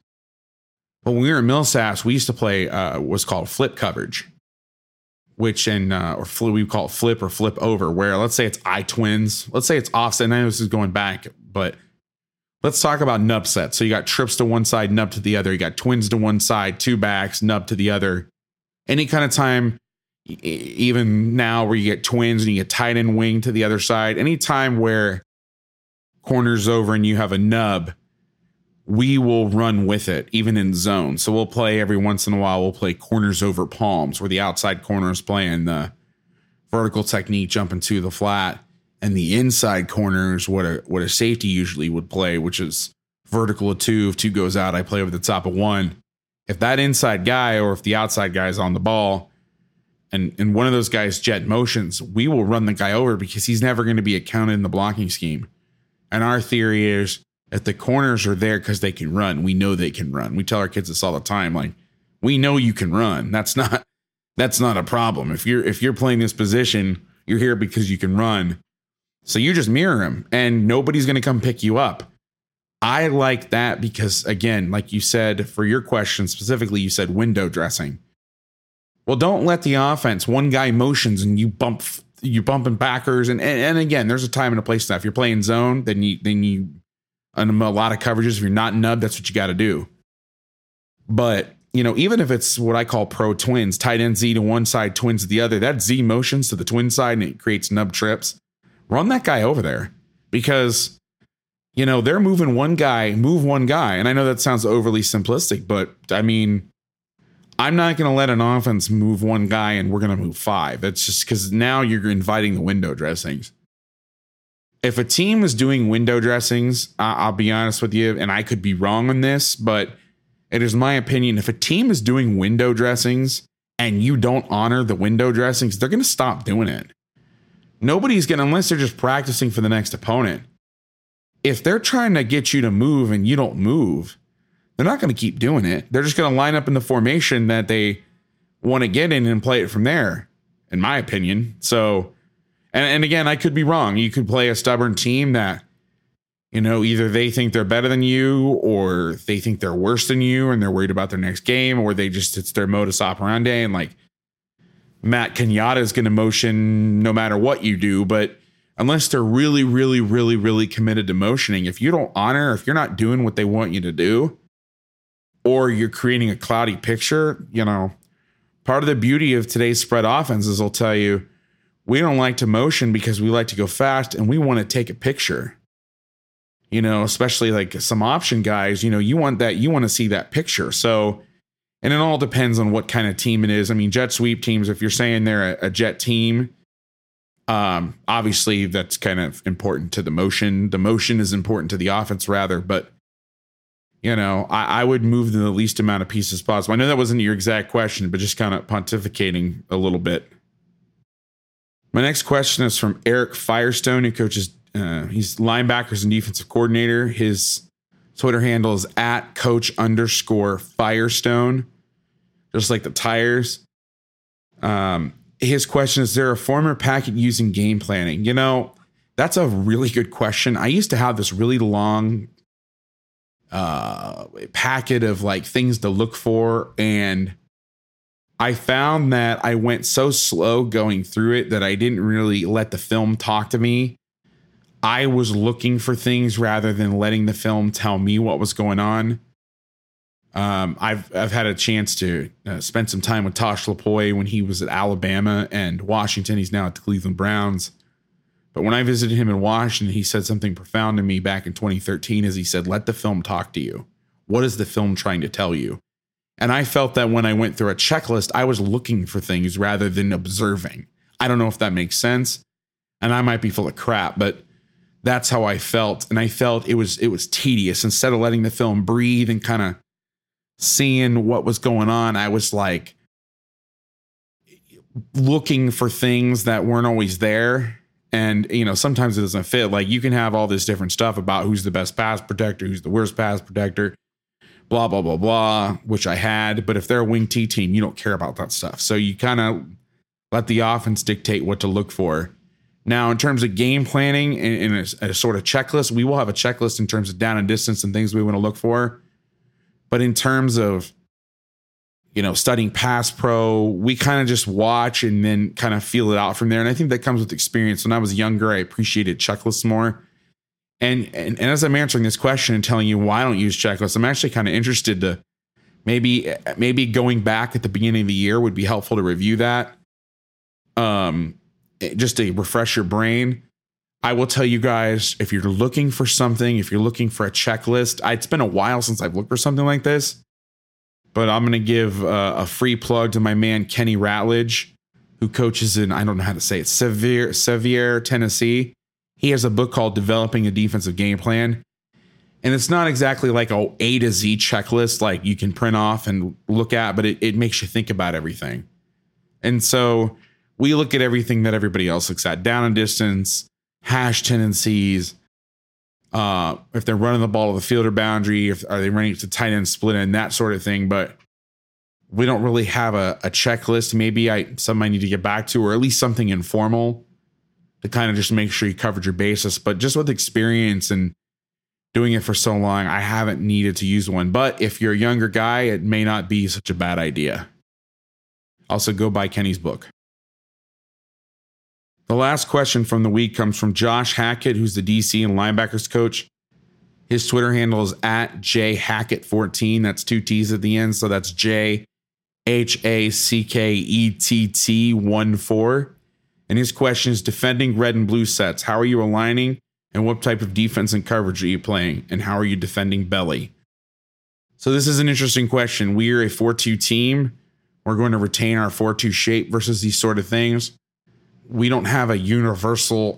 S1: but when we were at Millsaps, we used to play uh, what's called flip coverage, which in uh, or we call it flip or flip over. Where let's say it's I twins, let's say it's offset. And I know this is going back, but let's talk about nub sets. So you got trips to one side, nub to the other. You got twins to one side, two backs, nub to the other. Any kind of time even now where you get twins and you get tight end wing to the other side, anytime where corners over and you have a nub, we will run with it, even in zone. So we'll play every once in a while, we'll play corners over palms where the outside corner is playing the vertical technique jumping to the flat. And the inside corner is what a what a safety usually would play, which is vertical of two. If two goes out, I play over the top of one. If that inside guy or if the outside guy is on the ball, and and one of those guys jet motions, we will run the guy over because he's never going to be accounted in the blocking scheme. And our theory is if the corners are there because they can run, we know they can run. We tell our kids this all the time. Like, we know you can run. That's not that's not a problem. If you're if you're playing this position, you're here because you can run. So you just mirror him and nobody's going to come pick you up. I like that because again, like you said for your question specifically, you said window dressing. Well, don't let the offense one guy motions and you bump you bumping backers and, and and again, there's a time and a place that. If you're playing zone, then you then you on a lot of coverages. If you're not nub, that's what you got to do. But you know, even if it's what I call pro twins, tight end Z to one side, twins to the other, that Z motions to the twin side and it creates nub trips. Run that guy over there because you know they're moving one guy, move one guy, and I know that sounds overly simplistic, but I mean I'm not going to let an offense move one guy and we're going to move five. That's just because now you're inviting the window dressings. If a team is doing window dressings, I'll be honest with you, and I could be wrong on this, but it is my opinion. If a team is doing window dressings and you don't honor the window dressings, they're going to stop doing it. Nobody's going to, unless they're just practicing for the next opponent. If they're trying to get you to move and you don't move, they're not going to keep doing it. They're just going to line up in the formation that they want to get in and play it from there, in my opinion. So, and, and again, I could be wrong. You could play a stubborn team that, you know, either they think they're better than you or they think they're worse than you and they're worried about their next game or they just, it's their modus operandi. And like Matt Canada is going to motion no matter what you do. But unless they're really, really, really, really committed to motioning, if you don't honor, if you're not doing what they want you to do, or you're creating a cloudy picture, you know, part of the beauty of today's spread offenses will tell you we don't like to motion because we like to go fast and we want to take a picture. You know, especially like some option guys, you know, you want that, you want to see that picture. So, and it all depends on what kind of team it is. I mean, jet sweep teams, if you're saying they're a, a jet team, um, obviously that's kind of important to the motion. The motion is important to the offense rather, but you know, I, I, would move the least amount of pieces possible. I know that wasn't your exact question, but just kind of pontificating a little bit. My next question is from Eric Firestone, who coaches, uh, he's linebackers and defensive coordinator. His Twitter handle is at coach underscore Firestone, just like the tires. Um, his question is there a former packet using game planning? You know, that's a really good question. I used to have this really long uh, packet of like things to look for. And I found that I went so slow going through it that I didn't really let the film talk to me. I was looking for things rather than letting the film tell me what was going on. Um, I've I've had a chance to uh, spend some time with Tosh Lupoi when he was at Alabama and Washington. He's now at the Cleveland Browns. But when I visited him in Washington, he said something profound to me back in 2013. As he said, "Let the film talk to you. What is the film trying to tell you?" And I felt that when I went through a checklist, I was looking for things rather than observing. I don't know if that makes sense, and I might be full of crap, but that's how I felt. And I felt it was it was tedious. Instead of letting the film breathe and kind of seeing what was going on, I was like looking for things that weren't always there. And you know, sometimes it doesn't fit. Like you can have all this different stuff about who's the best pass protector, who's the worst pass protector, blah blah blah blah, which I had. But if they're a wing T team, you don't care about that stuff. So you kind of let the offense dictate what to look for. Now, in terms of game planning and, a, a, sort of checklist, we will have a checklist in terms of down and distance and things we want to look for. But in terms of, you know, studying pass pro, we kind of just watch and then kind of feel it out from there. And I think that comes with experience. When I was younger, I appreciated checklists more. And, and, and as I'm answering this question and telling you why I don't use checklists, I'm actually kind of interested to maybe maybe going back at the beginning of the year would be helpful to review that. Um, Eh, just to refresh your brain. I will tell you guys if you're looking for something, if you're looking for a checklist, it's been a while since I've looked for something like this, but I'm going to give a free plug to my man Kenny Ratledge, who coaches in I don't know how to say it, Sevier, Sevier, Tennessee. He has a book called Developing a Defensive Game Plan. And it's not exactly like a A to Z checklist like you can print off and look at, but it, it makes you think about everything. And so we look at everything that everybody else looks at down and distance, hash tendencies. Uh, if they're running the ball to the fielder boundary, if are they running to tight end split end, that sort of thing. But we don't really have a, a checklist. Maybe I some I need to get back to, or at least something informal to kind of just make sure you covered your basis. But just with experience and doing it for so long, I haven't needed to use one. But if you're a younger guy, it may not be such a bad idea. Also, go buy Kenny's book. The last question from the week comes from Josh Hackett, who's the DC and linebackers coach. His Twitter handle is at jhackett14. That's two T's at the end. So that's J H A C K E T T 1 4. And his question is defending red and blue sets. How are you aligning? And what type of defense and coverage are you playing? And how are you defending belly? So this is an interesting question. We are a 4 2 team. We're going to retain our 4 2 shape versus these sort of things we don't have a universal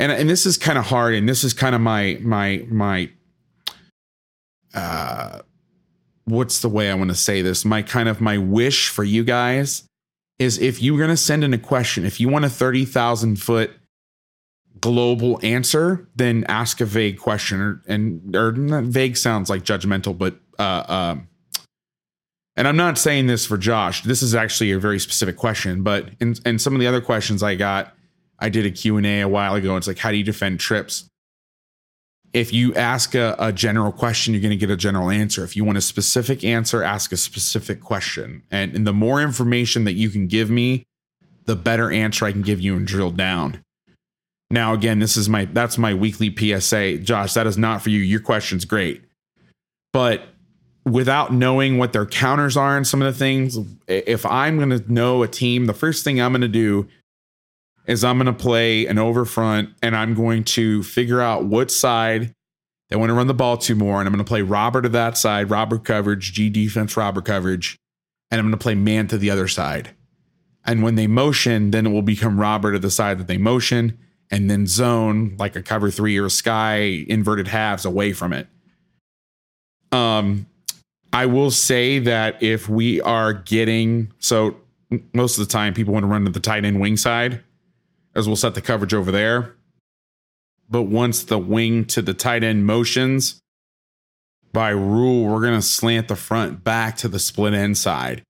S1: and and this is kind of hard and this is kind of my my my uh what's the way I want to say this? My kind of my wish for you guys is if you're going to send in a question if you want a 30,000 foot global answer then ask a vague question or and or vague sounds like judgmental but uh um and I'm not saying this for Josh. This is actually a very specific question, but in, some of the other questions I got, I did a Q&A a while ago. It's like, how do you defend trips? If you ask a, a general question, you're going to get a general answer. If you want a specific answer, ask a specific question. And, and the more information that you can give me, the better answer I can give you and drill down. Now, again, this is my that's my weekly PSA. Josh, that is not for you. Your question's great. But without knowing what their counters are and some of the things, if I'm going to know a team, the first thing I'm going to do is I'm going to play an over front and I'm going to figure out what side they want to run the ball to more. And I'm going to play Robert to that side, Robert coverage, G defense, Robert coverage. And I'm going to play man to the other side. And when they motion, then it will become Robert to the side that they motion and then zone like a cover three or a sky inverted halves away from it. Um, I will say that if we are getting so most of the time people want to run to the tight end wing side, as we'll set the coverage over there. But once the wing to the tight end motions, by rule, we're going to slant the front back to the split end side.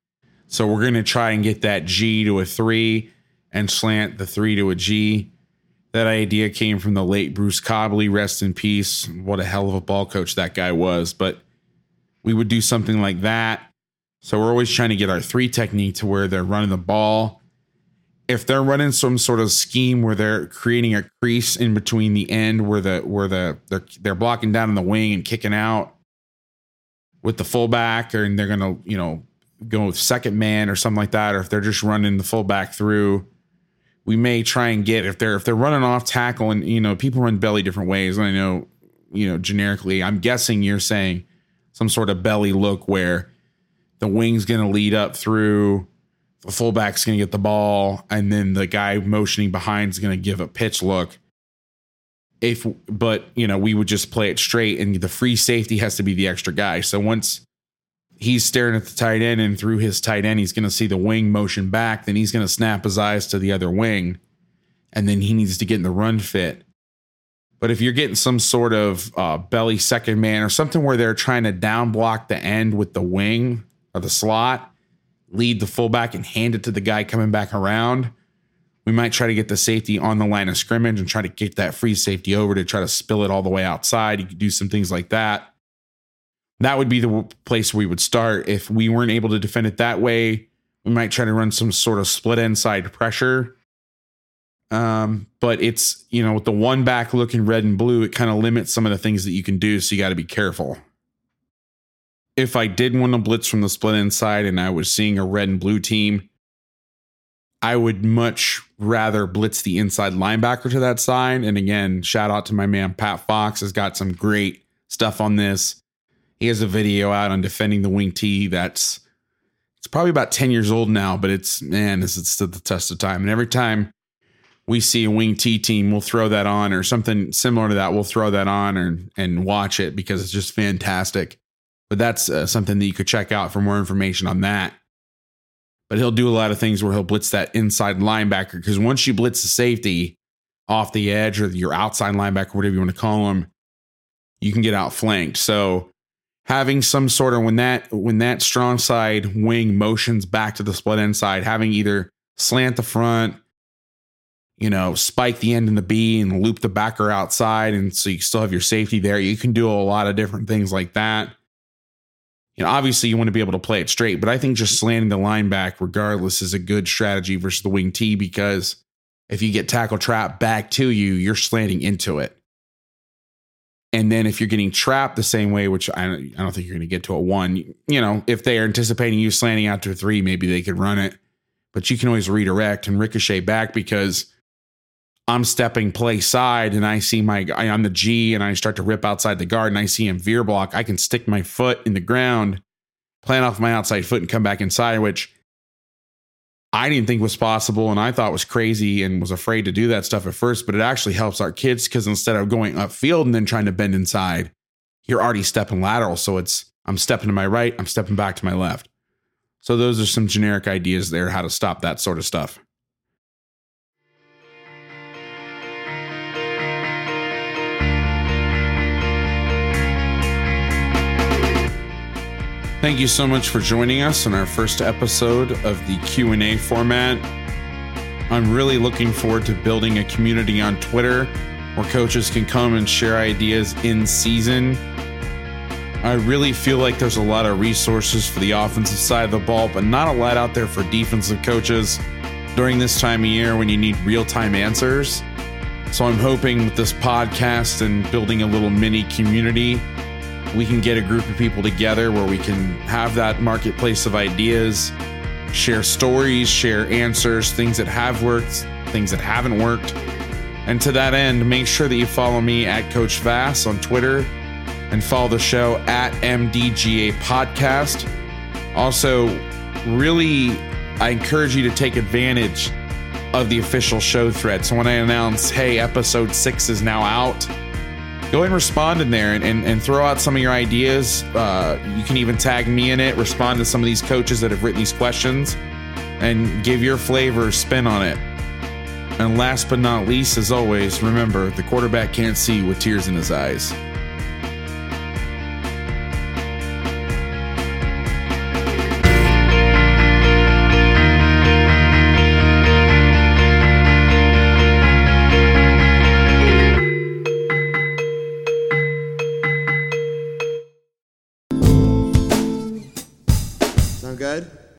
S1: So we're going to try and get that G to a three and slant the three to a G. That idea came from the late Bruce Cobley, rest in peace. What a hell of a ball coach that guy was. But we would do something like that. So we're always trying to get our three technique to where they're running the ball. if they're running some sort of scheme where they're creating a crease in between the end where the where the they're they're blocking down in the wing and kicking out with the fullback, or and they're gonna you know go with second man or something like that, or if they're just running the fullback through, we may try and get if they're if they're running off tackle and you know people run belly different ways. And I know you know generically, I'm guessing you're saying some sort of belly look where the wing's going to lead up through the fullback's going to get the ball and then the guy motioning behind is going to give a pitch look. If but you know we would just play it straight and the free safety has to be the extra guy. So once he's staring at the tight end and through his tight end he's going to see the wing motion back then he's going to snap his eyes to the other wing and then he needs to get in the run fit but if you're getting some sort of uh, belly second man or something where they're trying to down block the end with the wing or the slot lead the fullback and hand it to the guy coming back around. We might try to get the safety on the line of scrimmage and try to get that free safety over to try to spill it all the way outside. You could do some things like that. That would be the place we would start. If we weren't able to defend it that way, we might try to run some sort of split inside pressure. Um, but it's, you know, with the one back looking red and blue, it kind of limits some of the things that you can do. So you got to be careful if I did want to blitz from the split inside and I was seeing a red and blue team, I would much rather blitz the inside linebacker to that side. And again, shout out to my man Pat Fox has got some great stuff on this. He has a video out on defending the wing T that's it's probably about 10 years old now, but it's man, it's, it's stood the test of time. And every time we see a wing T team, we'll throw that on or something similar to that. We'll throw that on and and watch it because it's just fantastic. But that's uh, something that you could check out for more information on that. But he'll do a lot of things where he'll blitz that inside linebacker because once you blitz the safety off the edge or your outside linebacker, whatever you want to call him, you can get outflanked. So having some sort of when that when that strong side wing motions back to the split inside, having either slant the front, you know, spike the end in the B and loop the backer outside, and so you still have your safety there. You can do a lot of different things like that you know, obviously you want to be able to play it straight, but I think just slanting the line back regardless is a good strategy versus the wing T because if you get tackle trap back to you, you're slanting into it. And then if you're getting trapped the same way, which I, I don't think you're going to get to a one, you know, if they are anticipating you slanting out to a three, maybe they could run it, but you can always redirect and ricochet back because I'm stepping play side and I see my guy on the G and I start to rip outside the guard and I see him veer block, I can stick my foot in the ground, plant off my outside foot and come back inside, which I didn't think was possible and I thought was crazy and was afraid to do that stuff at first, but it actually helps our kids because instead of going upfield and then trying to bend inside, you're already stepping lateral. So it's I'm stepping to my right, I'm stepping back to my left. So those are some generic ideas there how to stop that sort of stuff. Thank you so much for joining us in our first episode of the Q&A format. I'm really looking forward to building a community on Twitter where coaches can come and share ideas in season. I really feel like there's a lot of resources for the offensive side of the ball, but not a lot out there for defensive coaches during this time of year when you need real time answers. So I'm hoping with this podcast and building a little mini community we can get a group of people together where we can have that marketplace of ideas, share stories, share answers, things that have worked, things that haven't worked. And to that end, make sure that you follow me at Coach Vass on Twitter and follow the show at MDGA Podcast. Also, really, I encourage you to take advantage of the official show thread. So when I announce, hey, episode six is now out, go ahead and respond in there and, and, and throw out some of your ideas. Uh, you can even tag me in it, respond to some of these coaches that have written these questions, and give your flavor spin on it. And last but not least, as always, remember the quarterback can't see with tears in his eyes.